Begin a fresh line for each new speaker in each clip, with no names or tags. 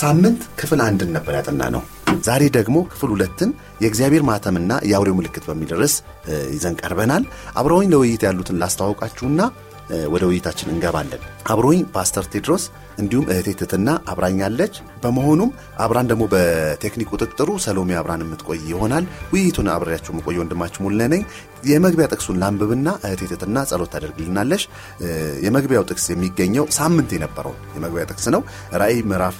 ሳምንት ክፍል አንድን ነበር ያጠና ነው። ዛሬ ደግሞ ክፍል ሁለትን የእግዚአብሔር ማተምና የአውሬው ምልክት በሚል ርዕስ ይዘን ቀርበናል። አብረውኝ ለውይይት ያሉትን ላስተዋውቃችሁና ወደ ውይይታችን እንገባለን። አብሮኝ ፓስተር ቴድሮስ እንዲሁም እህቴ ትትና አብራኛለች። በመሆኑም አብራን ደግሞ በቴክኒክ ቁጥጥሩ ሰሎሜ አብራን የምትቆይ ይሆናል። ውይይቱን አብሬያችሁ የምቆየ ወንድማችሁ ሙሉ ነኝ። የመግቢያ ጥቅሱን ላንብብና እህቴ ትትና ጸሎት ታደርግልናለች። የመግቢያው ጥቅስ የሚገኘው ሳምንት የነበረው የመግቢያ ጥቅስ ነው። ራእይ ምዕራፍ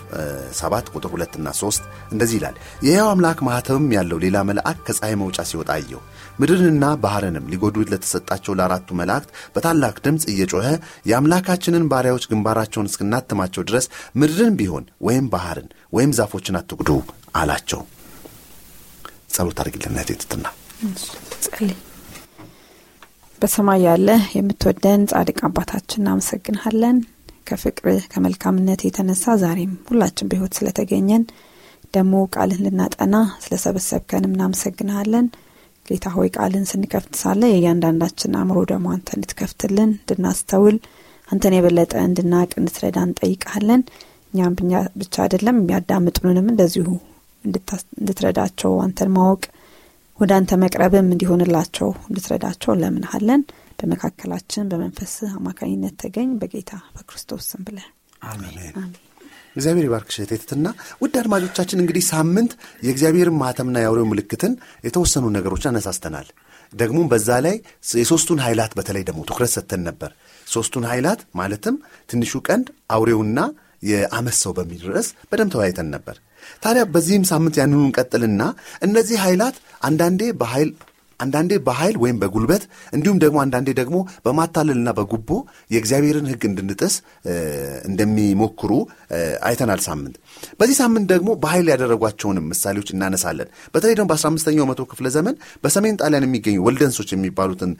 7 ቁጥር 2 እና 3 እንደዚህ ይላል። የሕያው አምላክ ማኅተምም ያለው ሌላ መልአክ ከፀሐይ መውጫ ሲወጣ አየሁ። ምድርንና ባህርንም ሊጎዱ ለተሰጣቸው ለአራቱ መላእክት በታላቅ ድምፅ እየጮኸ የአምላካችንን ባሪያዎች ግንባራቸውን እስክናትማቸው ድረስ ምድርን ቢሆን ወይም ባህርን ወይም ዛፎችን አትጉዱ አላቸው። ጸሎት ትትና
ጸልይ። በሰማይ ያለ የምትወደን ጻድቅ አባታችን እናመሰግንሃለን። ከፍቅርህ ከመልካምነት የተነሳ ዛሬም ሁላችን በሕይወት ስለተገኘን ደግሞ ቃልን ልናጠና ስለሰበሰብከንም እናመሰግንሃለን። ጌታ ሆይ ቃልን ስንከፍት ሳለ የእያንዳንዳችን አእምሮ ደግሞ አንተ እንድትከፍትልን እንድናስተውል አንተን የበለጠ እንድናቅ እንድትረዳ እንጠይቃለን። እኛም ብቻ አይደለም የሚያዳምጡንም እንደዚሁ እንድትረዳቸው አንተን ማወቅ ወደ አንተ መቅረብም እንዲሆንላቸው እንድትረዳቸው እንለምንሃለን። በመካከላችን በመንፈስ አማካኝነት ተገኝ በጌታ በክርስቶስ ስም ብለን
አሜን። እግዚአብሔር ይባርክሽ እህቴ ውድ አድማጮቻችን እንግዲህ ሳምንት የእግዚአብሔር ማተምና የአውሬው ምልክትን የተወሰኑ ነገሮች አነሳስተናል። ደግሞም በዛ ላይ የሶስቱን ኃይላት በተለይ ደግሞ ትኩረት ሰጥተን ነበር። ሶስቱን ኃይላት ማለትም ትንሹ ቀንድ፣ አውሬውና የአመት ሰው በሚል ርዕስ በደንብ ተወያይተን ነበር። ታዲያ በዚህም ሳምንት ያንኑ እንቀጥልና እነዚህ ኃይላት አንዳንዴ በኃይል አንዳንዴ በኃይል ወይም በጉልበት እንዲሁም ደግሞ አንዳንዴ ደግሞ በማታለልና በጉቦ የእግዚአብሔርን ሕግ እንድንጥስ እንደሚሞክሩ አይተናል። ሳምንት በዚህ ሳምንት ደግሞ በኃይል ያደረጓቸውንም ምሳሌዎች እናነሳለን። በተለይ ደግሞ በ15ኛው መቶ ክፍለ ዘመን በሰሜን ጣሊያን የሚገኙ ወልደንሶች የሚባሉትን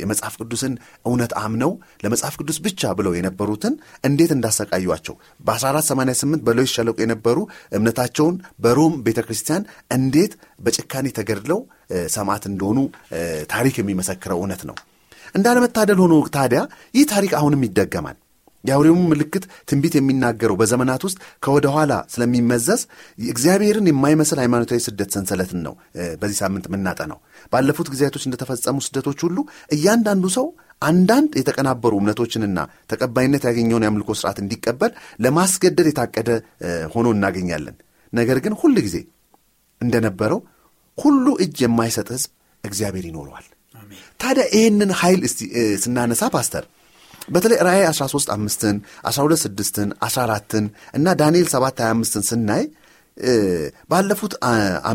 የመጽሐፍ ቅዱስን እውነት አምነው ለመጽሐፍ ቅዱስ ብቻ ብለው የነበሩትን እንዴት እንዳሰቃዩቸው በ1488 በሎይስ ሸለቆ የነበሩ እምነታቸውን በሮም ቤተ ክርስቲያን እንዴት በጭካኔ ተገድለው ሰማዕት እንደሆኑ ታሪክ የሚመሰክረው እውነት ነው። እንዳለመታደል ሆኖ ታዲያ ይህ ታሪክ አሁንም ይደገማል። የአውሬውም ምልክት ትንቢት የሚናገረው በዘመናት ውስጥ ከወደ ኋላ ስለሚመዘዝ እግዚአብሔርን የማይመስል ሃይማኖታዊ ስደት ሰንሰለትን ነው በዚህ ሳምንት የምናጠናው። ባለፉት ጊዜያቶች እንደተፈጸሙ ስደቶች ሁሉ እያንዳንዱ ሰው አንዳንድ የተቀናበሩ እምነቶችንና ተቀባይነት ያገኘውን የአምልኮ ስርዓት እንዲቀበል ለማስገደድ የታቀደ ሆኖ እናገኛለን። ነገር ግን ሁል ጊዜ እንደነበረው ሁሉ እጅ የማይሰጥ ህዝብ እግዚአብሔር ይኖረዋል። ታዲያ ይህንን ኃይል ስናነሳ ፓስተር በተለይ ራእይ 13 አምስትን 12 ስድስትን 14ን እና ዳንኤል 7 25ን ስናይ ባለፉት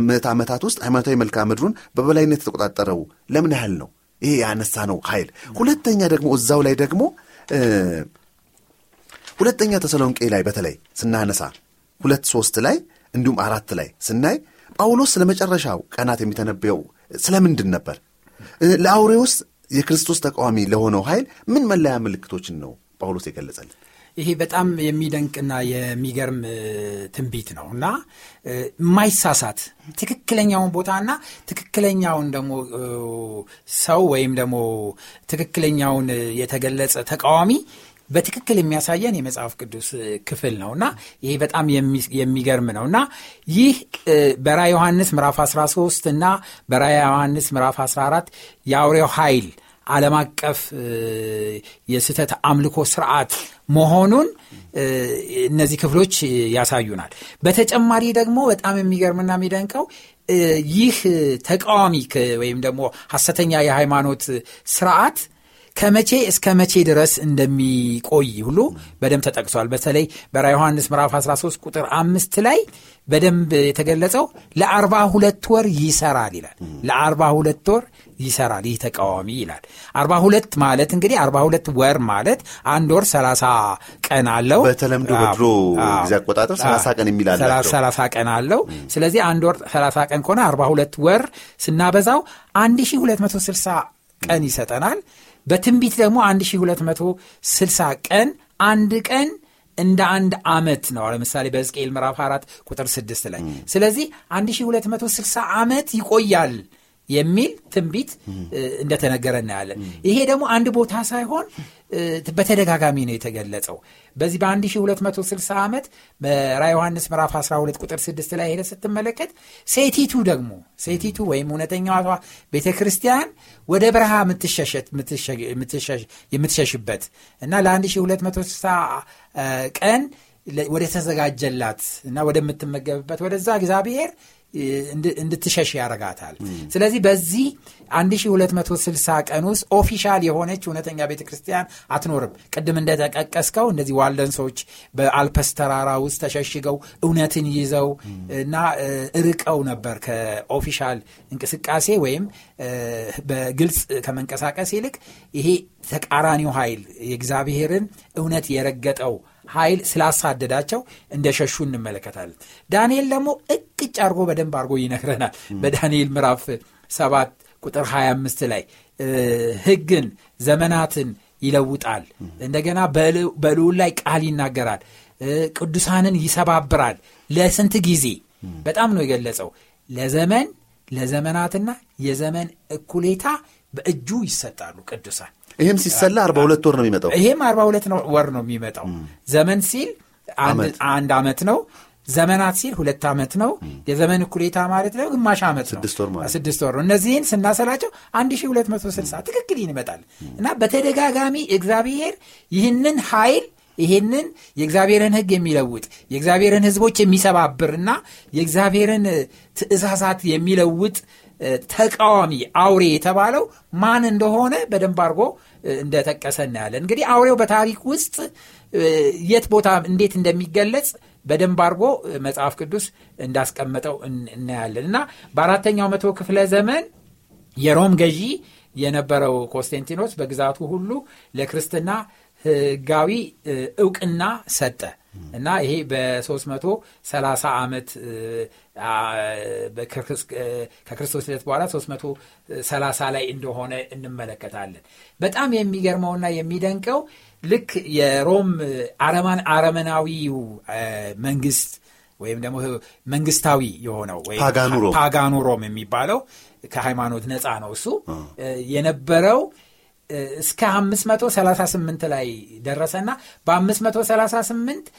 ምዕተ ዓመታት ውስጥ ሃይማኖታዊ መልክዓ ምድሩን በበላይነት የተቆጣጠረው ለምን ያህል ነው? ይሄ ያነሳ ነው ኃይል። ሁለተኛ ደግሞ እዛው ላይ ደግሞ ሁለተኛ ተሰሎንቄ ላይ በተለይ ስናነሳ ሁለት ሶስት ላይ እንዲሁም አራት ላይ ስናይ ጳውሎስ ስለ መጨረሻው ቀናት የሚተነበየው ስለምንድን ነበር? ለአውሬውስ የክርስቶስ ተቃዋሚ ለሆነው ኃይል ምን መለያ ምልክቶችን ነው ጳውሎስ የገለጸልን?
ይሄ በጣም የሚደንቅና የሚገርም ትንቢት ነው እና የማይሳሳት ትክክለኛውን ቦታና ትክክለኛውን ደግሞ ሰው ወይም ደግሞ ትክክለኛውን የተገለጸ ተቃዋሚ በትክክል የሚያሳየን የመጽሐፍ ቅዱስ ክፍል ነው እና ይሄ በጣም የሚገርም ነው እና ይህ በራ ዮሐንስ ምዕራፍ 13 እና በራ ዮሐንስ ምዕራፍ 14 የአውሬው ኃይል ዓለም አቀፍ የስህተት አምልኮ ስርዓት መሆኑን እነዚህ ክፍሎች ያሳዩናል። በተጨማሪ ደግሞ በጣም የሚገርምና የሚደንቀው ይህ ተቃዋሚ ወይም ደግሞ ሐሰተኛ የሃይማኖት ስርዓት ከመቼ እስከ መቼ ድረስ እንደሚቆይ ሁሉ በደንብ ተጠቅሷል። በተለይ በራ ዮሐንስ ምዕራፍ 13 ቁጥር አምስት ላይ በደንብ የተገለጸው ለአርባ ሁለት ወር ይሰራል ይላል። ለአርባ ሁለት ወር ይሰራል ይህ ተቃዋሚ ይላል። አርባ ሁለት ማለት እንግዲህ አርባ ሁለት ወር ማለት አንድ ወር ሰላሳ ቀን አለው።
በተለምዶ በድሮ ጊዜ አቆጣጠር ሰላሳ ቀን የሚል አላቸው።
ሰላሳ ቀን አለው። ስለዚህ አንድ ወር ሰላሳ ቀን ከሆነ አርባ ሁለት ወር ስናበዛው አንድ ሺህ ሁለት መቶ ስልሳ ቀን ይሰጠናል። በትንቢት ደግሞ 1260 ቀን አንድ ቀን እንደ አንድ ዓመት ነው። ለምሳሌ በሕዝቅኤል ምዕራፍ 4 ቁጥር 6 ላይ ስለዚህ 1260 ዓመት ይቆያል የሚል ትንቢት እንደተነገረ እናያለን። ይሄ ደግሞ አንድ ቦታ ሳይሆን በተደጋጋሚ ነው የተገለጸው። በዚህ በ1260 ዓመት በራ ዮሐንስ ምዕራፍ 12 ቁጥር 6 ላይ ሄደ ስትመለከት ሴቲቱ ደግሞ ሴቲቱ ወይም እውነተኛዋ ቤተ ክርስቲያን ወደ በረሃ የምትሸሽበት እና ለ1260 ቀን ወደ ተዘጋጀላት እና ወደምትመገብበት ወደዛ እግዚአብሔር እንድትሸሽ ያረጋታል። ስለዚህ በዚህ 1260 ቀን ውስጥ official የሆነች እውነተኛ ቤተ ክርስቲያን አትኖርም። ቅድም እንደጠቀስከው እነዚህ ዋልደን ሰዎች በአልፐስ ተራራ ውስጥ ተሸሽገው እውነትን ይዘው እና ርቀው ነበር ከ official እንቅስቃሴ ወይም በግልጽ ከመንቀሳቀስ ይልቅ ይሄ ተቃራኒው ኃይል የእግዚአብሔርን እውነት የረገጠው ኃይል ስላሳደዳቸው እንደሸሹ እንመለከታለን። ዳንኤል ደግሞ እቅጭ አድርጎ በደንብ አድርጎ ይነግረናል። በዳንኤል ምዕራፍ ሰባት ቁጥር 25 ላይ ሕግን ዘመናትን ይለውጣል፣ እንደገና በልዑል ላይ ቃል ይናገራል፣ ቅዱሳንን ይሰባብራል። ለስንት ጊዜ በጣም ነው የገለጸው። ለዘመን ለዘመናትና የዘመን እኩሌታ በእጁ ይሰጣሉ ቅዱሳን
ይህም ሲሰላ አርባ ሁለት ወር ነው የሚመጣው።
ይሄም አርባ ሁለት ወር ነው የሚመጣው። ዘመን ሲል አንድ ዓመት ነው። ዘመናት ሲል ሁለት ዓመት ነው። የዘመን እኩሌታ ማለት ነው ግማሽ ዓመት ነው፣ ስድስት ወር ነው። እነዚህን ስናሰላቸው 1260 ትክክል ይመጣል እና በተደጋጋሚ እግዚአብሔር ይህንን ኃይል ይሄንን የእግዚአብሔርን ሕግ የሚለውጥ የእግዚአብሔርን ሕዝቦች የሚሰባብርና የእግዚአብሔርን ትእዛዛት የሚለውጥ ተቃዋሚ አውሬ የተባለው ማን እንደሆነ በደንብ አድርጎ እንደጠቀሰ እናያለን። እንግዲህ አውሬው በታሪክ ውስጥ የት ቦታ እንዴት እንደሚገለጽ በደንብ አድርጎ መጽሐፍ ቅዱስ እንዳስቀመጠው እናያለን እና በአራተኛው መቶ ክፍለ ዘመን የሮም ገዢ የነበረው ኮንስታንቲኖስ በግዛቱ ሁሉ ለክርስትና ህጋዊ እውቅና ሰጠ እና ይሄ በ330 ዓመት ከክርስቶስ ልደት በኋላ 330 ላይ እንደሆነ እንመለከታለን። በጣም የሚገርመውና የሚደንቀው ልክ የሮም አረመናዊው መንግስት ወይም ደግሞ መንግስታዊ የሆነው ፓጋኑ ሮም የሚባለው ከሃይማኖት ነፃ ነው እሱ የነበረው እስከ 538 ላይ ደረሰና በ538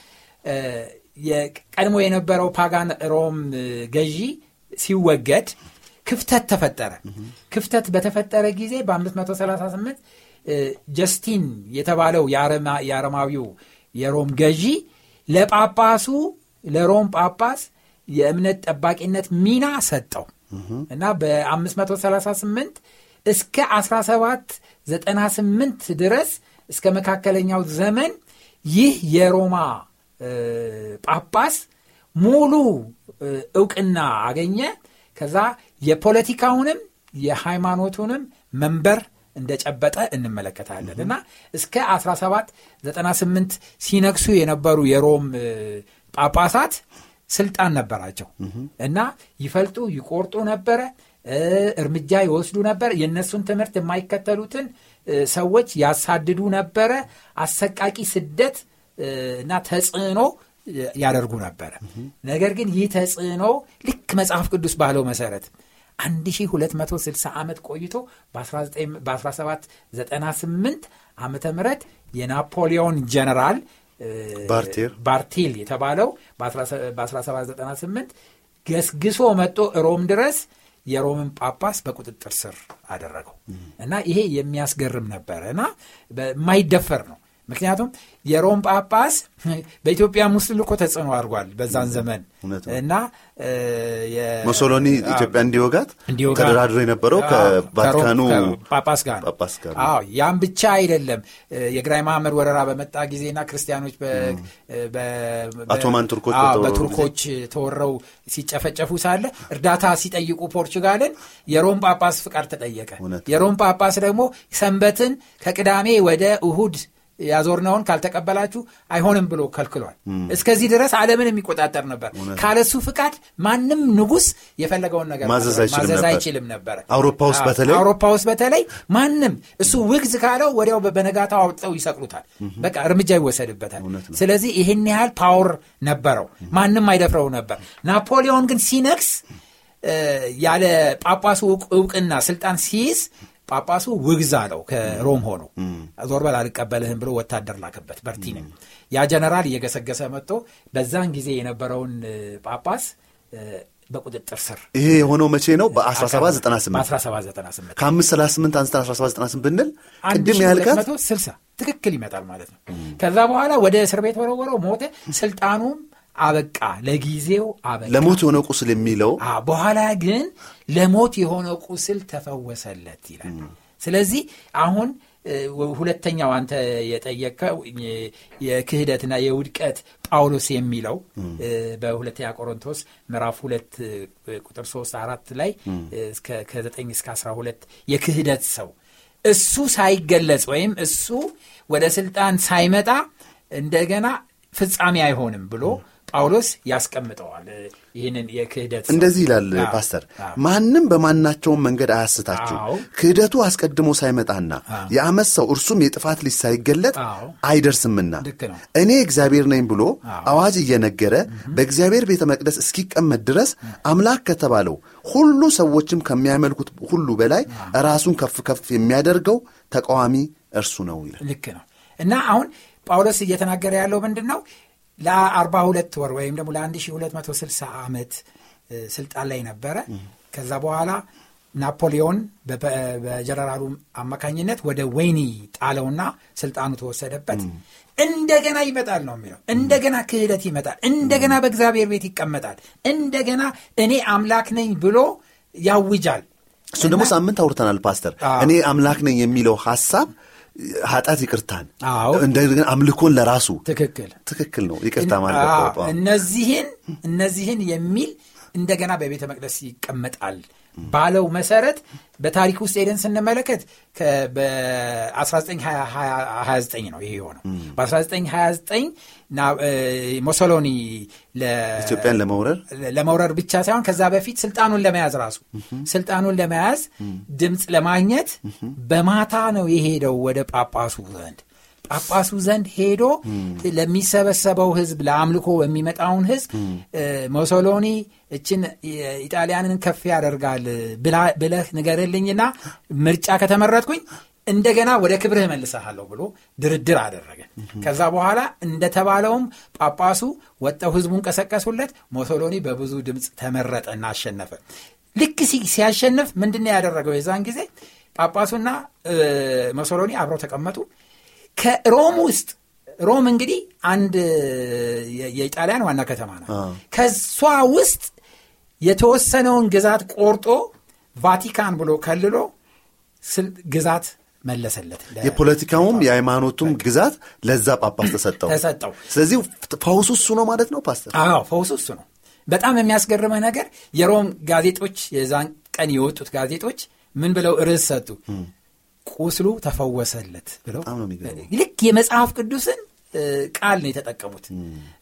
የቀድሞ የነበረው pagan ሮም ገዢ ሲወገድ ክፍተት ተፈጠረ። ክፍተት በተፈጠረ ጊዜ በ538 ጀስቲን የተባለው የአረማዊው የሮም ገዢ ለጳጳሱ ለሮም ጳጳስ የእምነት ጠባቂነት ሚና ሰጠው እና በ538 እስከ 1798 ድረስ እስከ መካከለኛው ዘመን ይህ የሮማ ጳጳስ ሙሉ እውቅና አገኘ። ከዛ የፖለቲካውንም የሃይማኖቱንም መንበር እንደጨበጠ እንመለከታለን። እና እስከ 1798 ሲነግሱ የነበሩ የሮም ጳጳሳት ስልጣን ነበራቸው። እና ይፈልጡ ይቆርጡ ነበረ እርምጃ ይወስዱ ነበር። የእነሱን ትምህርት የማይከተሉትን ሰዎች ያሳድዱ ነበረ። አሰቃቂ ስደት እና ተጽዕኖ ያደርጉ ነበረ ነገር ግን ይህ ተጽዕኖ ልክ መጽሐፍ ቅዱስ ባለው መሰረት 1260 ዓመት ቆይቶ በ1798 ዓመተ ምህረት የናፖሊዮን ጀነራል ባርቴል የተባለው በ1798 ገስግሶ መጥቶ ሮም ድረስ የሮምን ጳጳስ በቁጥጥር ስር አደረገው። እና ይሄ የሚያስገርም ነበረ እና የማይደፈር ነው ምክንያቱም የሮም ጳጳስ በኢትዮጵያም ውስጥ ልኮ ተጽዕኖ አድርጓል በዛን ዘመን እና
ሞሶሎኒ ኢትዮጵያ እንዲወጋት ተደራድሮ የነበረው ከቫቲካኑ
ጳጳስ ጋር ነው። ያም ብቻ አይደለም። የግራይ መሐመድ ወረራ በመጣ ጊዜና ክርስቲያኖች
ቱርኮች
በቱርኮች ተወረው ሲጨፈጨፉ ሳለ እርዳታ ሲጠይቁ ፖርቹጋልን የሮም ጳጳስ ፍቃድ ተጠየቀ። የሮም ጳጳስ ደግሞ ሰንበትን ከቅዳሜ ወደ እሁድ ያዞርነውን ካልተቀበላችሁ አይሆንም ብሎ ከልክሏል። እስከዚህ ድረስ ዓለምን የሚቆጣጠር ነበር። ካለሱ ፍቃድ ማንም ንጉስ የፈለገውን ነገር ማዘዝ አይችልም ነበር።
አውሮፓ ውስጥ በተለይ
አውሮፓ ውስጥ በተለይ ማንም እሱ ውግዝ ካለው ወዲያው በነጋታው አውጥተው ይሰቅሉታል። በቃ እርምጃ ይወሰድበታል። ስለዚህ ይህን ያህል power ነበረው። ማንም አይደፍረው ነበር። ናፖሊዮን ግን ሲነግስ ያለ ጳጳሱ እውቅና ስልጣን ሲይዝ ጳጳሱ ውግዝ አለው ከሮም ሆኖ ዞር በል አልቀበልህም ብሎ ወታደር ላከበት በርቲንም ያ ጀነራል እየገሰገሰ መጥቶ በዛን ጊዜ የነበረውን ጳጳስ በቁጥጥር ስር
ይሄ የሆነው መቼ ነው?
በ1798
ከ538 አንስተን 1798 ብንል ቅድም ያልካት
ስልሳ ትክክል ይመጣል ማለት ነው። ከዛ በኋላ ወደ እስር ቤት ወረወረው፣ ሞተ። ስልጣኑም አበቃ፣ ለጊዜው አበቃ።
ለሞት የሆነ ቁስል የሚለው
በኋላ ግን ለሞት የሆነ ቁስል ተፈወሰለት ይላል። ስለዚህ አሁን ሁለተኛው አንተ የጠየቀው የክህደትና የውድቀት ጳውሎስ የሚለው በሁለተኛ ቆሮንቶስ ምዕራፍ ሁለት ቁጥር ሶስት አራት ላይ ከዘጠኝ እስከ አስራ ሁለት የክህደት ሰው እሱ ሳይገለጽ ወይም እሱ ወደ ስልጣን ሳይመጣ እንደገና ፍጻሜ አይሆንም ብሎ ጳውሎስ ያስቀምጠዋል። ይህንን የክህደት
እንደዚህ ይላል ፓስተር፣ ማንም በማናቸውም መንገድ አያስታችሁ፣ ክህደቱ አስቀድሞ ሳይመጣና የአመት ሰው እርሱም የጥፋት ልጅ ሳይገለጥ አይደርስምና እኔ እግዚአብሔር ነኝ ብሎ አዋጅ እየነገረ በእግዚአብሔር ቤተ መቅደስ እስኪቀመጥ ድረስ አምላክ ከተባለው ሁሉ ሰዎችም ከሚያመልኩት ሁሉ በላይ ራሱን ከፍ ከፍ የሚያደርገው ተቃዋሚ እርሱ ነው ይላል።
ልክ ነው። እና አሁን ጳውሎስ እየተናገረ ያለው ምንድን ነው? ለ42 ወር ወይም ደግሞ ለ1260 ዓመት ስልጣን ላይ ነበረ። ከዛ በኋላ ናፖሊዮን በጀነራሉ አማካኝነት ወደ ወይኒ ጣለውና ስልጣኑ ተወሰደበት። እንደገና ይመጣል ነው የሚለው። እንደገና ክህደት ይመጣል። እንደገና በእግዚአብሔር ቤት ይቀመጣል። እንደገና እኔ አምላክ ነኝ ብሎ ያውጃል።
እሱን ደግሞ ሳምንት አውርተናል ፓስተር። እኔ አምላክ ነኝ የሚለው ሐሳብ ኃጢአት ይቅርታን እንደገና አምልኮን ለራሱ።
ትክክል።
ትክክል ነው። ይቅርታ ማለት
እነዚህን እነዚህን የሚል እንደገና በቤተ መቅደስ ይቀመጣል ባለው መሰረት በታሪክ ውስጥ ሄደን ስንመለከት በ1929 ነው ይሄ የሆነው። በ1929 ሞሶሎኒ
ኢትዮጵያን ለመውረር
ለመውረር ብቻ ሳይሆን ከዛ በፊት ስልጣኑን ለመያዝ ራሱ ስልጣኑን ለመያዝ ድምፅ ለማግኘት በማታ ነው የሄደው ወደ ጳጳሱ ዘንድ ጳጳሱ ዘንድ ሄዶ ለሚሰበሰበው ህዝብ ለአምልኮ የሚመጣውን ህዝብ ሞሶሎኒ እችን ኢጣሊያንን ከፍ ያደርጋል ብለህ ንገርልኝና ምርጫ ከተመረጥኩኝ እንደገና ወደ ክብርህ መልሰሃለሁ ብሎ ድርድር አደረገ። ከዛ በኋላ እንደተባለውም ጳጳሱ ወጠው ህዝቡን ቀሰቀሱለት። ሞሶሎኒ በብዙ ድምፅ ተመረጠና አሸነፈ። ልክ ሲያሸንፍ ምንድን ያደረገው? የዛን ጊዜ ጳጳሱና ሞሶሎኒ አብረው ተቀመጡ። ከሮም ውስጥ ሮም እንግዲህ አንድ የኢጣሊያን ዋና ከተማ ናት። ከሷ ውስጥ የተወሰነውን ግዛት ቆርጦ ቫቲካን ብሎ ከልሎ ግዛት መለሰለት።
የፖለቲካውም የሃይማኖቱም ግዛት ለዛ ጳጳስ ተሰጠው
ተሰጠው።
ስለዚህ ፈውሱ እሱ ነው ማለት ነው ፓስተር?
አዎ ፈውሱ እሱ ነው። በጣም የሚያስገርመህ ነገር የሮም ጋዜጦች የዛን ቀን የወጡት ጋዜጦች ምን ብለው ርዕስ ሰጡ? ቁስሉ ተፈወሰለት ብለው ልክ የመጽሐፍ ቅዱስን ቃል ነው የተጠቀሙት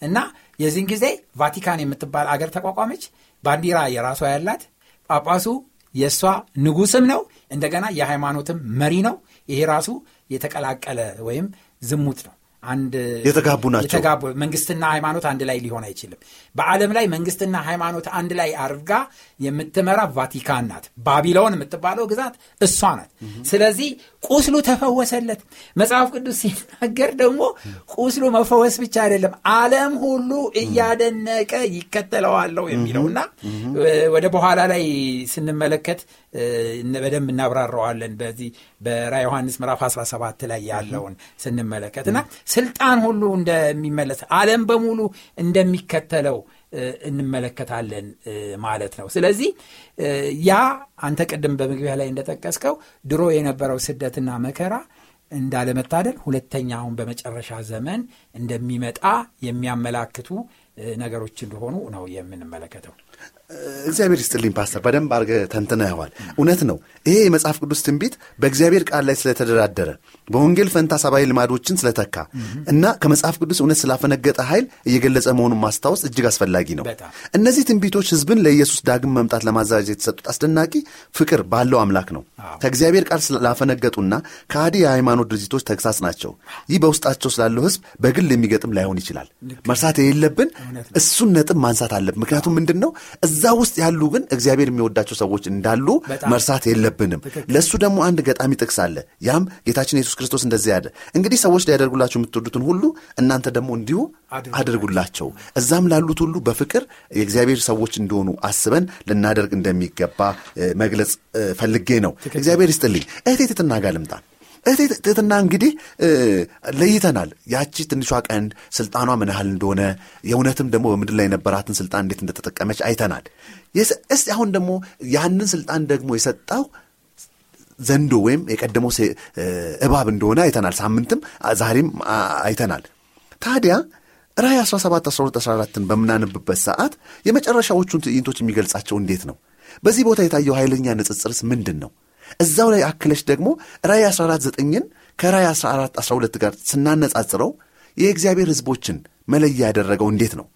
እና የዚህን ጊዜ ቫቲካን የምትባል አገር ተቋቋመች። ባንዲራ የራሷ ያላት ጳጳሱ የእሷ ንጉስም ነው። እንደገና የሃይማኖትም መሪ ነው። ይሄ ራሱ የተቀላቀለ ወይም ዝሙት ነው። አንድ
የተጋቡ ናቸው።
የተጋቡ መንግስትና ሃይማኖት አንድ ላይ ሊሆን አይችልም። በዓለም ላይ መንግስትና ሃይማኖት አንድ ላይ አድርጋ የምትመራ ቫቲካን ናት። ባቢሎን የምትባለው ግዛት እሷ ናት። ስለዚህ ቁስሉ ተፈወሰለት መጽሐፍ ቅዱስ ሲናገር ደግሞ ቁስሉ መፈወስ ብቻ አይደለም አለም ሁሉ እያደነቀ ይከተለዋለው የሚለውና ወደ በኋላ ላይ ስንመለከት በደንብ እናብራረዋለን በዚህ በራ ዮሐንስ ምዕራፍ 17 ላይ ያለውን ስንመለከት እና ስልጣን ሁሉ እንደሚመለስ አለም በሙሉ እንደሚከተለው እንመለከታለን ማለት ነው። ስለዚህ ያ አንተ ቅድም በመግቢያ ላይ እንደጠቀስከው ድሮ የነበረው ስደትና መከራ እንዳለመታደል ሁለተኛውን በመጨረሻ ዘመን እንደሚመጣ የሚያመላክቱ ነገሮች እንደሆኑ ነው የምንመለከተው
እግዚአብሔር ይስጥልኝ ፓስተር፣ በደንብ አርገ ተንትነኸዋል። እውነት ነው። ይሄ የመጽሐፍ ቅዱስ ትንቢት በእግዚአብሔር ቃል ላይ ስለተደራደረ በወንጌል ፈንታ ሰብአዊ ልማዶችን ስለተካ እና ከመጽሐፍ ቅዱስ እውነት ስላፈነገጠ ኃይል እየገለጸ መሆኑን ማስታወስ እጅግ አስፈላጊ ነው። እነዚህ ትንቢቶች ህዝብን ለኢየሱስ ዳግም መምጣት ለማዘጋጀት የተሰጡት አስደናቂ ፍቅር ባለው አምላክ ነው። ከእግዚአብሔር ቃል ስላፈነገጡና ከአዲ የሃይማኖት ድርጅቶች ተግሳጽ ናቸው። ይህ በውስጣቸው ስላለው ህዝብ በግል የሚገጥም ላይሆን ይችላል። መርሳት የሌለብን እሱን ነጥብ ማንሳት አለብን። ምክንያቱም ምንድን ነው እዛ ውስጥ ያሉ ግን እግዚአብሔር የሚወዳቸው ሰዎች እንዳሉ መርሳት የለብንም። ለእሱ ደግሞ አንድ ገጣሚ ጥቅስ አለ። ያም ጌታችን ኢየሱስ ክርስቶስ እንደዚህ ያለ እንግዲህ ሰዎች ሊያደርጉላቸው የምትወዱትን ሁሉ እናንተ ደግሞ እንዲሁ አድርጉላቸው። እዛም ላሉት ሁሉ በፍቅር የእግዚአብሔር ሰዎች እንደሆኑ አስበን ልናደርግ እንደሚገባ መግለጽ ፈልጌ ነው። እግዚአብሔር ይስጥልኝ። እህቴ ትትና ጋር ልምጣ። ትህትና እንግዲህ ለይተናል። ያቺ ትንሿ ቀንድ ስልጣኗ ምን ያህል እንደሆነ የእውነትም ደግሞ በምድር ላይ የነበራትን ስልጣን እንዴት እንደተጠቀመች አይተናል። እስቲ አሁን ደግሞ ያንን ስልጣን ደግሞ የሰጠው ዘንዶ ወይም የቀደመው እባብ እንደሆነ አይተናል። ሳምንትም ዛሬም አይተናል። ታዲያ ራእይ 17 12 14ን በምናነብበት ሰዓት የመጨረሻዎቹን ትዕይንቶች የሚገልጻቸው እንዴት ነው? በዚህ ቦታ የታየው ኃይለኛ ንጽጽርስ ምንድን ነው? እዛው ላይ አክለሽ ደግሞ ራይ 14 ዘጠኝን ከራይ 14 12 ጋር ስናነጻጽረው የእግዚአብሔር ሕዝቦችን መለያ ያደረገው እንዴት ነው?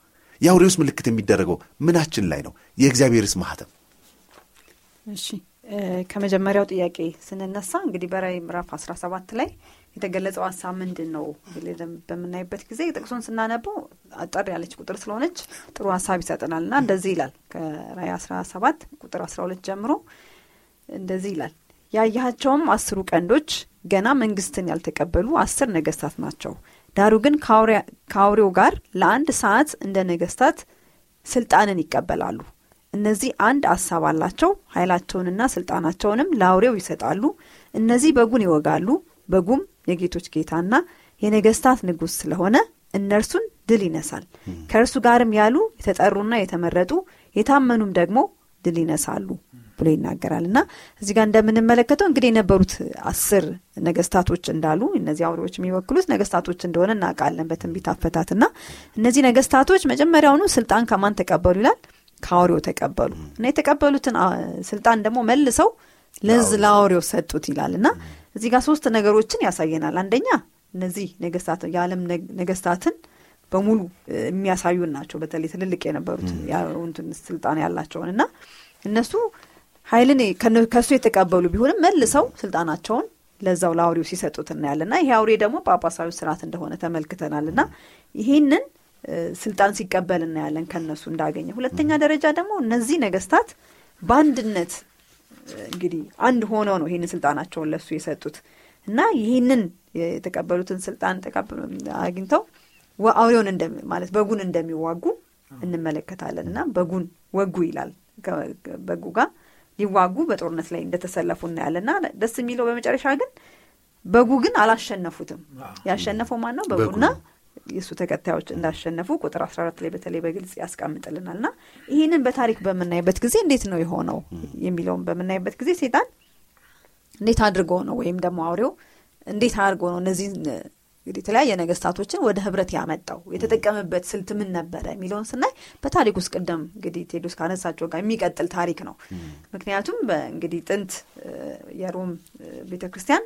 የአውሬውስ ምልክት የሚደረገው ምናችን ላይ ነው? የእግዚአብሔርስ ማህተም?
እሺ ከመጀመሪያው ጥያቄ ስንነሳ እንግዲህ በራይ ምዕራፍ 17 ላይ የተገለጸው ሀሳብ ምንድን ነው በምናይበት ጊዜ ጥቅሱን ስናነበው አጠር ያለች ቁጥር ስለሆነች ጥሩ ሀሳብ ይሰጠናል እና እንደዚህ ይላል ከራይ 17 ቁጥር 12 ጀምሮ እንደዚህ ይላል ያያቸውም አስሩ ቀንዶች ገና መንግስትን ያልተቀበሉ አስር ነገስታት ናቸው። ዳሩ ግን ከአውሬው ጋር ለአንድ ሰዓት እንደ ነገስታት ስልጣንን ይቀበላሉ። እነዚህ አንድ አሳብ አላቸው። ኃይላቸውንና ስልጣናቸውንም ለአውሬው ይሰጣሉ። እነዚህ በጉን ይወጋሉ። በጉም የጌቶች ጌታና የነገስታት ንጉሥ ስለሆነ እነርሱን ድል ይነሳል። ከእርሱ ጋርም ያሉ የተጠሩና የተመረጡ የታመኑም ደግሞ ድል ይነሳሉ ብሎ ይናገራል እና እዚህ ጋር እንደምንመለከተው እንግዲህ የነበሩት አስር ነገስታቶች እንዳሉ እነዚህ አውሬዎች የሚወክሉት ነገስታቶች እንደሆነ እናውቃለን በትንቢት አፈታት እና እነዚህ ነገስታቶች መጀመሪያውኑ ስልጣን ከማን ተቀበሉ ይላል ከአውሬው ተቀበሉ። እና የተቀበሉትን ስልጣን ደግሞ መልሰው ለዝ ለአውሬው ሰጡት ይላል። እና እዚህ ጋር ሶስት ነገሮችን ያሳየናል። አንደኛ እነዚህ ነገስታት የዓለም ነገስታትን በሙሉ የሚያሳዩን ናቸው። በተለይ ትልልቅ የነበሩት ስልጣን ያላቸውን እና እነሱ ኃይልን ከእሱ የተቀበሉ ቢሆንም መልሰው ስልጣናቸውን ለዛው ለአውሬው ሲሰጡት እናያለን። ና ይሄ አውሬ ደግሞ ጳጳሳዊ ስርዓት እንደሆነ ተመልክተናል። ና ይህንን ስልጣን ሲቀበል እናያለን ከነሱ እንዳገኘ። ሁለተኛ ደረጃ ደግሞ እነዚህ ነገስታት በአንድነት እንግዲህ አንድ ሆነው ነው ይህንን ስልጣናቸውን ለሱ የሰጡት። እና ይህንን የተቀበሉትን ስልጣን አግኝተው አውሬውን ማለት በጉን እንደሚዋጉ እንመለከታለን። እና በጉን ወጉ ይላል። በጉ ጋር ሊዋጉ በጦርነት ላይ እንደተሰለፉ እናያለን። እና ደስ የሚለው በመጨረሻ ግን በጉ ግን አላሸነፉትም። ያሸነፈው ማን ነው? በጉና የእሱ ተከታዮች እንዳሸነፉ ቁጥር 14 ላይ በተለይ በግልጽ ያስቀምጥልናል። እና ይህንን በታሪክ በምናይበት ጊዜ እንዴት ነው የሆነው የሚለውን በምናይበት ጊዜ ሴጣን እንዴት አድርጎ ነው ወይም ደግሞ አውሬው እንዴት አድርጎ ነው እነዚህን እንግዲህ የተለያየ ነገስታቶችን ወደ ህብረት ያመጣው? የተጠቀምበት ስልት ምን ነበረ የሚለውን ስናይ በታሪክ ውስጥ ቅደም እንግዲህ ቴዶስ ካነሳቸው ጋር የሚቀጥል ታሪክ ነው። ምክንያቱም እንግዲህ ጥንት የሮም ቤተ ክርስቲያን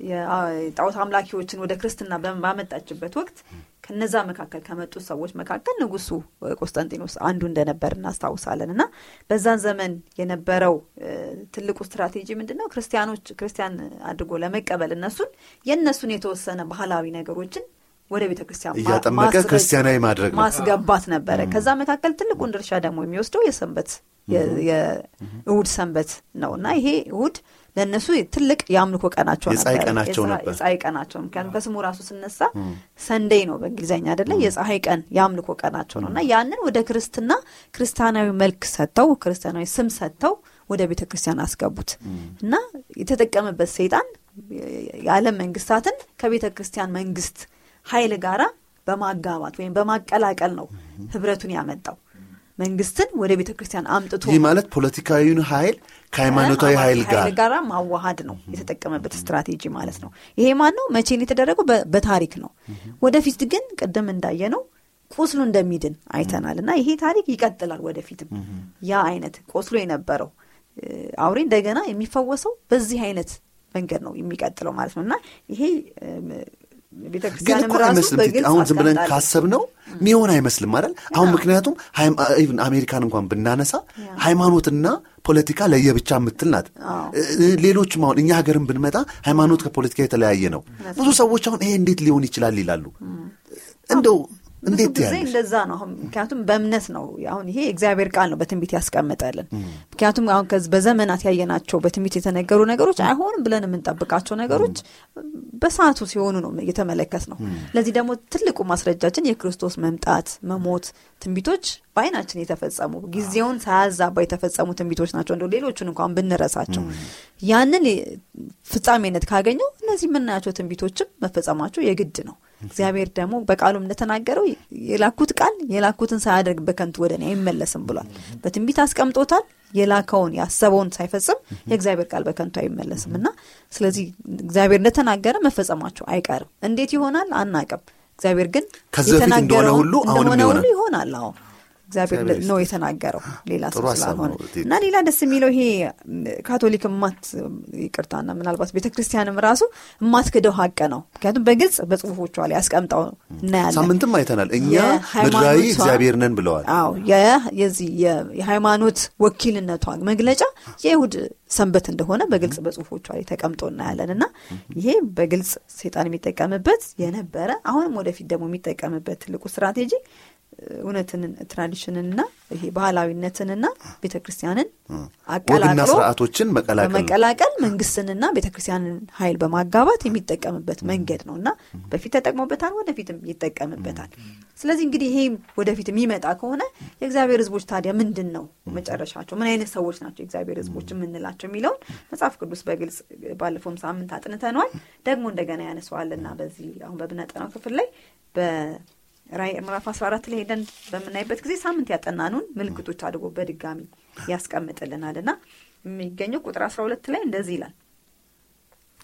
የጣዖት አምላኪዎችን ወደ ክርስትና ባመጣችበት ወቅት ከነዛ መካከል ከመጡት ሰዎች መካከል ንጉሱ ቆስጠንጢኖስ አንዱ እንደነበር እናስታውሳለን። እና በዛን ዘመን የነበረው ትልቁ ስትራቴጂ ምንድን ነው ክርስቲያኖች ክርስቲያን አድርጎ ለመቀበል እነሱን የእነሱን የተወሰነ ባህላዊ ነገሮችን ወደ ቤተ ክርስቲያን
እያጠመቀ ክርስቲያናዊ ማድረግ
ማስገባት ነበረ። ከዛ መካከል ትልቁን ድርሻ ደግሞ የሚወስደው የሰንበት የእሁድ ሰንበት ነው። እና ይሄ እሁድ ለእነሱ ትልቅ የአምልኮ ቀናቸው
ነበር።
የፀሐይ ቀናቸው ምክንያቱም ከስሙ ራሱ ስነሳ ሰንደይ ነው በእንግሊዝኛ አይደለ? የፀሐይ ቀን የአምልኮ ቀናቸው ነው። እና ያንን ወደ ክርስትና ክርስቲያናዊ መልክ ሰጥተው ክርስቲያናዊ ስም ሰጥተው ወደ ቤተ ክርስቲያን አስገቡት እና የተጠቀመበት ሰይጣን የዓለም መንግስታትን ከቤተ ክርስቲያን መንግስት ኃይል ጋራ በማጋባት ወይም በማቀላቀል ነው ህብረቱን ያመጣው መንግስትን ወደ ቤተ ክርስቲያን አምጥቶ
ይህ ማለት ፖለቲካዊውን ኃይል ከሃይማኖታዊ ኃይል ጋር
ጋራ ማዋሃድ ነው የተጠቀመበት ስትራቴጂ ማለት ነው። ይሄ ማን ነው? መቼ ነው የተደረገው? በታሪክ ነው። ወደፊት ግን ቅድም እንዳየ ነው ቁስሉ እንደሚድን አይተናል እና ይሄ ታሪክ ይቀጥላል ወደፊትም ያ አይነት ቆስሎ የነበረው አውሬ እንደገና የሚፈወሰው በዚህ አይነት መንገድ ነው የሚቀጥለው ማለት ነው እና ይሄ
ግን እኮ አይመስልም አሁን ዝም ብለን ካሰብ ነው ሚሆን አይመስልም አይደል? አሁን ምክንያቱም አሜሪካን እንኳን ብናነሳ ሃይማኖትና ፖለቲካ ለየብቻ የምትል ናት። ሌሎችም አሁን እኛ ሀገርን ብንመጣ ሃይማኖት ከፖለቲካ የተለያየ ነው። ብዙ ሰዎች አሁን ይሄ እንዴት ሊሆን ይችላል ይላሉ። እንደው
ብዙ ጊዜ እንደዛ ነው። አሁን ምክንያቱም በእምነት ነው። አሁን ይሄ እግዚአብሔር ቃል ነው በትንቢት ያስቀምጠልን። ምክንያቱም አሁን በዘመናት ያየናቸው በትንቢት የተነገሩ ነገሮች አይሆንም ብለን የምንጠብቃቸው ነገሮች በሰዓቱ ሲሆኑ ነው እየተመለከት ነው። ለዚህ ደግሞ ትልቁ ማስረጃችን የክርስቶስ መምጣት፣ መሞት ትንቢቶች በአይናችን የተፈጸሙ ጊዜውን ሳያዛባ የተፈጸሙ ትንቢቶች ናቸው። እንደው ሌሎቹን እንኳን ብንረሳቸው ያንን ፍጻሜነት ካገኘው እነዚህ የምናያቸው ትንቢቶችም መፈጸማቸው የግድ ነው። እግዚአብሔር ደግሞ በቃሉም እንደተናገረው የላኩት ቃል የላኩትን ሳያደርግ በከንቱ ወደ እኔ አይመለስም ብሏል። በትንቢት አስቀምጦታል። የላከውን ያሰበውን ሳይፈጽም የእግዚአብሔር ቃል በከንቱ አይመለስም እና ስለዚህ እግዚአብሔር እንደተናገረ መፈጸማቸው አይቀርም። እንዴት ይሆናል አናቅም። እግዚአብሔር ግን
ከዚህ በፊት እንደሆነ ሁሉ አሁንም ይሆናል።
እግዚአብሔር ነው የተናገረው ሌላ ሰው ስላልሆነ እና ሌላ ደስ የሚለው ይሄ ካቶሊክ ማት ይቅርታና ምናልባት ቤተ ክርስቲያንም ራሱ የማትክደው ሀቅ ነው። ምክንያቱም በግልጽ በጽሁፎቿ ላይ ያስቀምጠው እናያለን።
ሳምንትም አይተናል። እኛ ምድራዊ እግዚአብሔር ነን ብለዋል።
አዎ የዚህ የሃይማኖት ወኪልነቷ መግለጫ የይሁድ ሰንበት እንደሆነ በግልጽ በጽሁፎቿ ላይ ተቀምጦ እናያለን እና ይሄ በግልጽ ሴጣን የሚጠቀምበት የነበረ አሁንም ወደፊት ደግሞ የሚጠቀምበት ትልቁ ስትራቴጂ እውነትን ትራዲሽንንና ይሄ ባህላዊነትንና ቤተ ክርስቲያንን አቀላቅሎ
ስርዓቶችን መቀላቀል
መንግስትንና ቤተ ክርስቲያንን ኃይል በማጋባት የሚጠቀምበት መንገድ ነው እና በፊት ተጠቅሞበታል፣ ወደፊትም ይጠቀምበታል። ስለዚህ እንግዲህ ይሄ ወደፊት የሚመጣ ከሆነ የእግዚአብሔር ሕዝቦች ታዲያ ምንድን ነው መጨረሻቸው? ምን አይነት ሰዎች ናቸው የእግዚአብሔር ሕዝቦች የምንላቸው የሚለውን መጽሐፍ ቅዱስ በግልጽ ባለፈውም ሳምንት አጥንተነዋል። ደግሞ እንደገና ያነሰዋልና በዚህ አሁን በምናጠናው ክፍል ላይ በራዕይ ምዕራፍ 14 ላይ ሄደን በምናይበት ጊዜ ሳምንት ያጠናኑን ምልክቶች አድርጎ በድጋሚ ያስቀምጥልናል። እና የሚገኘው ቁጥር 12 ላይ እንደዚህ ይላል።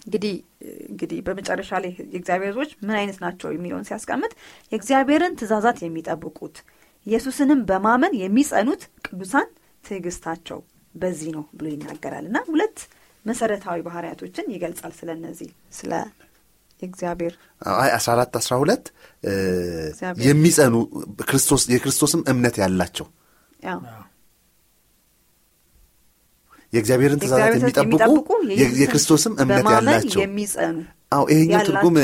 እንግዲህ እንግዲህ በመጨረሻ ላይ የእግዚአብሔር ህዝቦች ምን አይነት ናቸው የሚለውን ሲያስቀምጥ የእግዚአብሔርን ትእዛዛት የሚጠብቁት ኢየሱስንም በማመን የሚጸኑት ቅዱሳን ትዕግስታቸው በዚህ ነው ብሎ ይናገራል። እና ሁለት መሰረታዊ ባህሪያቶችን ይገልጻል ስለ እነዚህ ስለ የእግዚአብሔር
አይ 14 12 እ፣
እግዚአብሔር-
የሚጸኑ ክርስቶስ የክርስቶስም እምነት ያላቸው የእግዚአብሔርን ትእዛዛት የሚጠብቁ የክርስቶስም እምነት ያላቸው
የሚጸኑ
አዎ ይሄኛው ትርጉም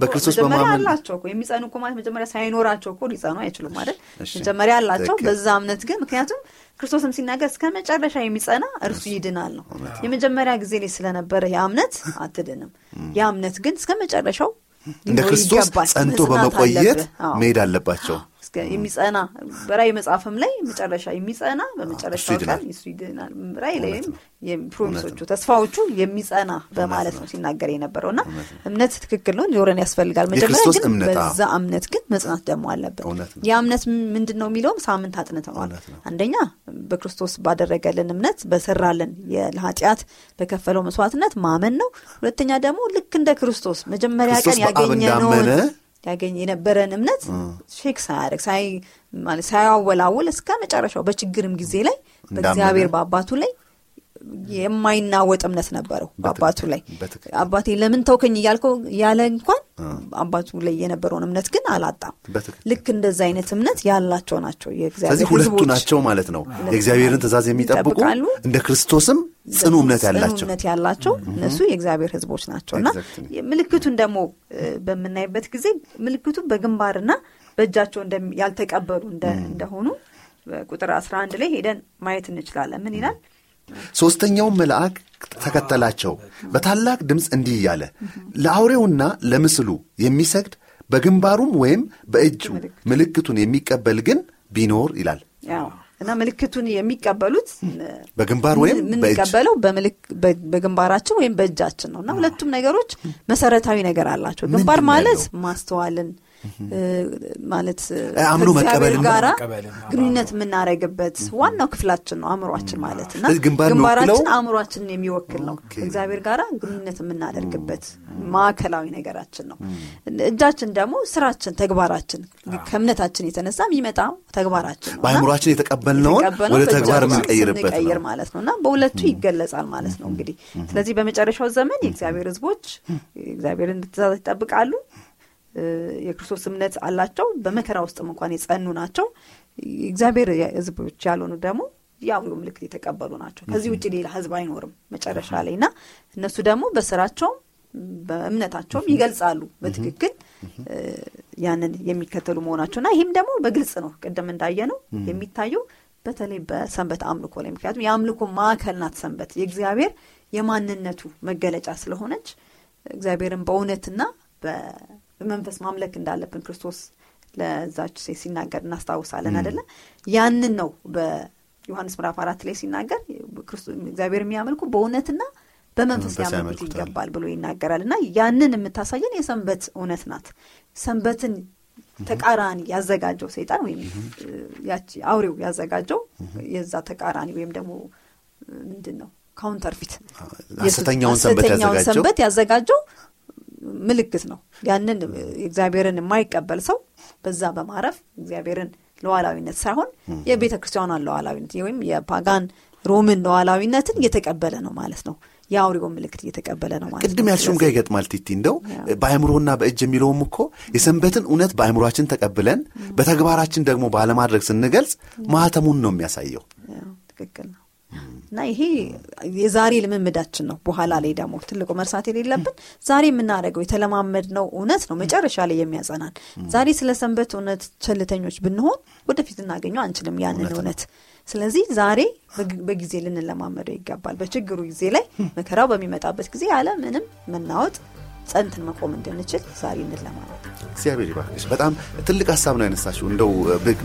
በክርስቶስ በማመን
አላቸው እኮ። የሚጸኑ እኮ ማለት መጀመሪያ ሳይኖራቸው እኮ ሊጸኑ አይችሉም ማለት መጀመሪያ አላቸው በዛ እምነት ግን። ምክንያቱም ክርስቶስም ሲናገር እስከ መጨረሻ የሚጸና እርሱ ይድናል ነው። የመጀመሪያ ጊዜ ላይ ስለነበረ ያ እምነት አትድንም። ያ እምነት ግን እስከ መጨረሻው
እንደ ክርስቶስ ጸንቶ በመቆየት መሄድ አለባቸው
የሚጸና በራእይ መጽሐፍም ላይ መጨረሻ የሚጸና በመጨረሻው ቀን እሱ ይድናል። ራእይ ላይም ፕሮሚሶቹ ተስፋዎቹ የሚጸና በማለት ነው ሲናገር የነበረው እና እምነት ትክክል ነው ሊኖረን ያስፈልጋል። መጀመሪያ ግን በዛ እምነት ግን መጽናት ደግሞ አለበት። ያ እምነት ምንድን ነው የሚለውም ሳምንት አጥንተዋል። አንደኛ በክርስቶስ ባደረገልን እምነት በሰራልን የኃጢአት በከፈለው መስዋዕትነት ማመን ነው። ሁለተኛ ደግሞ ልክ እንደ ክርስቶስ መጀመሪያ ቀን ያገኘነውን ያገኝ የነበረን እምነት ሼክ ሳያደርግ ሳይ ማለት ሳያወላውል እስከ መጨረሻው በችግርም ጊዜ ላይ በእግዚአብሔር በአባቱ ላይ የማይናወጥ እምነት ነበረው። በአባቱ ላይ አባቴ ለምን ተውከኝ እያልከው ያለ እንኳን አባቱ ላይ የነበረውን እምነት ግን አላጣም። ልክ እንደዛ አይነት እምነት ያላቸው ናቸው
ስለዚህ ሁለቱ ናቸው ማለት ነው የእግዚአብሔርን ትእዛዝ የሚጠብቁ እንደ ክርስቶስም ጽኑ እምነት ያላቸው
እምነት ያላቸው እነሱ የእግዚአብሔር ሕዝቦች ናቸው እና. ምልክቱን ደግሞ በምናይበት ጊዜ ምልክቱ በግንባርና በእጃቸው ያልተቀበሉ እንደ- እንደሆኑ በቁጥር 11 ላይ ሄደን ማየት እንችላለን። ምን ይላል?
ሦስተኛውም መልአክ ተከተላቸው። በታላቅ ድምፅ እንዲህ እያለ ለአውሬውና ለምስሉ የሚሰግድ በግንባሩም ወይም በእጁ ምልክቱን የሚቀበል ግን ቢኖር ይላል።
እና ምልክቱን የሚቀበሉት
በግንባር ወይም
የምንቀበለው በግንባራችን ወይም በእጃችን ነው። እና ሁለቱም ነገሮች መሰረታዊ ነገር አላቸው። ግንባር ማለት? ማስተዋልን ማለት
አምኖ ነው።
ጋራ ግንኙነት የምናደርግበት ዋናው ክፍላችን ነው አእምሯችን ማለት እና ግንባራችን አእምሯችንን የሚወክል ነው። እግዚአብሔር ጋራ ግንኙነት የምናደርግበት ማዕከላዊ ነገራችን ነው። እጃችን ደግሞ ስራችን ተግባራችን ከእምነታችን የተነሳ የሚመጣ ተግባራችን ነው። እና
በአእምሯችን የተቀበልነውን
የተቀበልነው
ወደ ተግባር የምንቀይርበት
ማለት ነው። እና በሁለቱ ይገለጻል ማለት ነው እንግዲህ። ስለዚህ በመጨረሻው ዘመን የእግዚአብሔር ህዝቦች የእግዚአብሔርን ትእዛዝ ይጠብቃሉ የክርስቶስ እምነት አላቸው። በመከራ ውስጥም እንኳን የጸኑ ናቸው። የእግዚአብሔር ህዝቦች ያልሆኑ ደግሞ የአውሬው ምልክት የተቀበሉ ናቸው። ከዚህ ውጭ ሌላ ህዝብ አይኖርም መጨረሻ ላይ እና እነሱ ደግሞ በስራቸውም በእምነታቸውም ይገልጻሉ በትክክል ያንን የሚከተሉ መሆናቸው እና ይህም ደግሞ በግልጽ ነው ቅድም እንዳየ ነው የሚታየው በተለይ በሰንበት አምልኮ ላይ ምክንያቱም የአምልኮ ማዕከል ናት ሰንበት። የእግዚአብሔር የማንነቱ መገለጫ ስለሆነች እግዚአብሔርን በእውነትና በመንፈስ ማምለክ እንዳለብን ክርስቶስ ለዛች ሴት ሲናገር እናስታውሳለን አደለ ያንን ነው በዮሐንስ ምዕራፍ አራት ላይ ሲናገር እግዚአብሔር የሚያመልኩ በእውነትና በመንፈስ ሊያመልኩት ይገባል ብሎ ይናገራል። እና ያንን የምታሳየን የሰንበት እውነት ናት። ሰንበትን ተቃራኒ ያዘጋጀው ሰይጣን ወይም ያቺ አውሬው ያዘጋጀው የዛ ተቃራኒ ወይም ደግሞ ምንድን ነው ካውንተርፊት
ሐሰተኛውን ሰንበት ያዘጋጀው
ምልክት ነው። ያንን እግዚአብሔርን የማይቀበል ሰው በዛ በማረፍ እግዚአብሔርን ለዋላዊነት ሳይሆን የቤተ ክርስቲያኗን ለዋላዊነት ወይም የፓጋን ሮምን ለዋላዊነትን እየተቀበለ ነው ማለት ነው። የአውሬውን ምልክት እየተቀበለ ነው ማለት
ቅድም ያልሽውም ጋር ይገጥማል ቲቲ። እንደው በአእምሮና በእጅ የሚለውም እኮ የሰንበትን እውነት በአእምሯችን ተቀብለን በተግባራችን ደግሞ ባለማድረግ ስንገልጽ ማህተሙን ነው የሚያሳየው።
ትክክል ነው እና ይሄ የዛሬ ልምምዳችን ነው። በኋላ ላይ ደግሞ ትልቁ መርሳት የሌለብን ዛሬ የምናደርገው የተለማመድ ነው እውነት ነው። መጨረሻ ላይ የሚያጸናን ዛሬ ስለ ሰንበት እውነት ቸልተኞች ብንሆን ወደፊት ልናገኘው አንችልም ያንን እውነት ስለዚህ ዛሬ በጊዜ ልንለማመደው ይገባል። በችግሩ ጊዜ ላይ መከራው በሚመጣበት ጊዜ ያለ ምንም መናወጥ ጸንትን መቆም እንድንችል ዛሬ እንለማመድ
እግዚአብሔር ይባርክሽ። በጣም ትልቅ ሀሳብ ነው ያነሳሽው። እንደው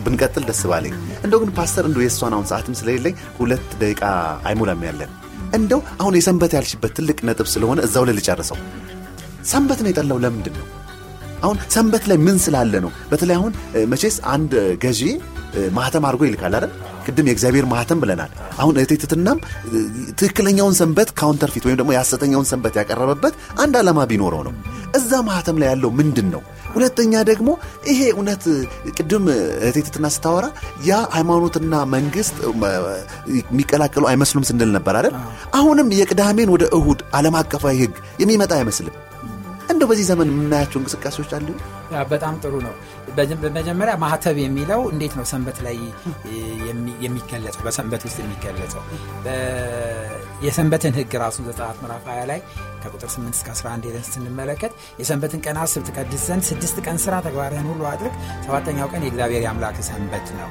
ብንቀጥል ደስ ባለኝ። እንደው ግን ፓስተር እንደው የእሷን አሁን ሰዓትም ስለሌለኝ ሁለት ደቂቃ አይሞላም ያለን እንደው አሁን የሰንበት ያልሽበት ትልቅ ነጥብ ስለሆነ እዛው ላይ ልጨርሰው። ሰንበት ነው የጠላው ለምንድን ነው? አሁን ሰንበት ላይ ምን ስላለ ነው? በተለይ አሁን መቼስ አንድ ገዢ ማህተም አድርጎ ይልካል አይደል ቅድም የእግዚአብሔር ማህተም ብለናል። አሁን እቴትትናም ትክክለኛውን ሰንበት ካውንተርፊት ወይም ደግሞ የሐሰተኛውን ሰንበት ያቀረበበት አንድ ዓላማ ቢኖረው ነው። እዛ ማህተም ላይ ያለው ምንድን ነው? ሁለተኛ ደግሞ ይሄ እውነት ቅድም እቴትትና ስታወራ ያ ሃይማኖትና መንግስት የሚቀላቀሉ አይመስሉም ስንል ነበር አይደል? አሁንም የቅዳሜን ወደ እሁድ ዓለም አቀፋዊ ህግ የሚመጣ አይመስልም። እንደው በዚህ ዘመን የምናያቸው እንቅስቃሴዎች አሉ?
በጣም ጥሩ ነው በመጀመሪያ ማህተብ የሚለው እንዴት ነው ሰንበት ላይ የሚገለጸው? በሰንበት ውስጥ የሚገለጸው? የሰንበትን ህግ ራሱ ዘጸአት ምዕራፍ 20 ላይ ከቁጥር 8 እስከ 11 ሄደን ስንመለከት የሰንበትን ቀን አስብ ትቀድስ ዘንድ ስድስት ቀን ስራ ተግባርህን ሁሉ አድርግ። ሰባተኛው ቀን የእግዚአብሔር የአምላክ ሰንበት ነው።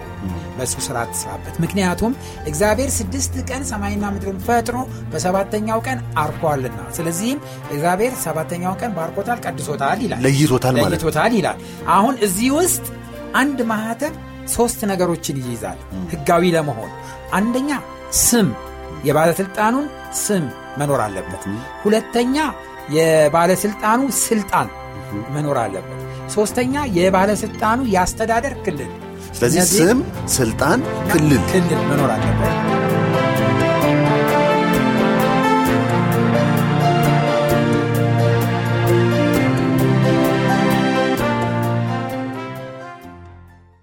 በእሱ ስራ ትስራበት ምክንያቱም እግዚአብሔር ስድስት ቀን ሰማይና ምድርን ፈጥሮ በሰባተኛው ቀን አርፏልና። ስለዚህም እግዚአብሔር ሰባተኛው ቀን ባርኮታል ቀድሶታል ይላል።
ለይቶታል ማለት ነው።
ለይቶታል ይላል። አሁን እዚህ ውስጥ አንድ ማህተም ሶስት ነገሮችን ይይዛል። ህጋዊ ለመሆን አንደኛ ስም የባለስልጣኑን ስም መኖር አለበት። ሁለተኛ የባለስልጣኑ ስልጣን መኖር አለበት። ሶስተኛ የባለስልጣኑ የአስተዳደር ክልል።
ስለዚህ ስም ስልጣን ክልል
ክልል መኖር አለበት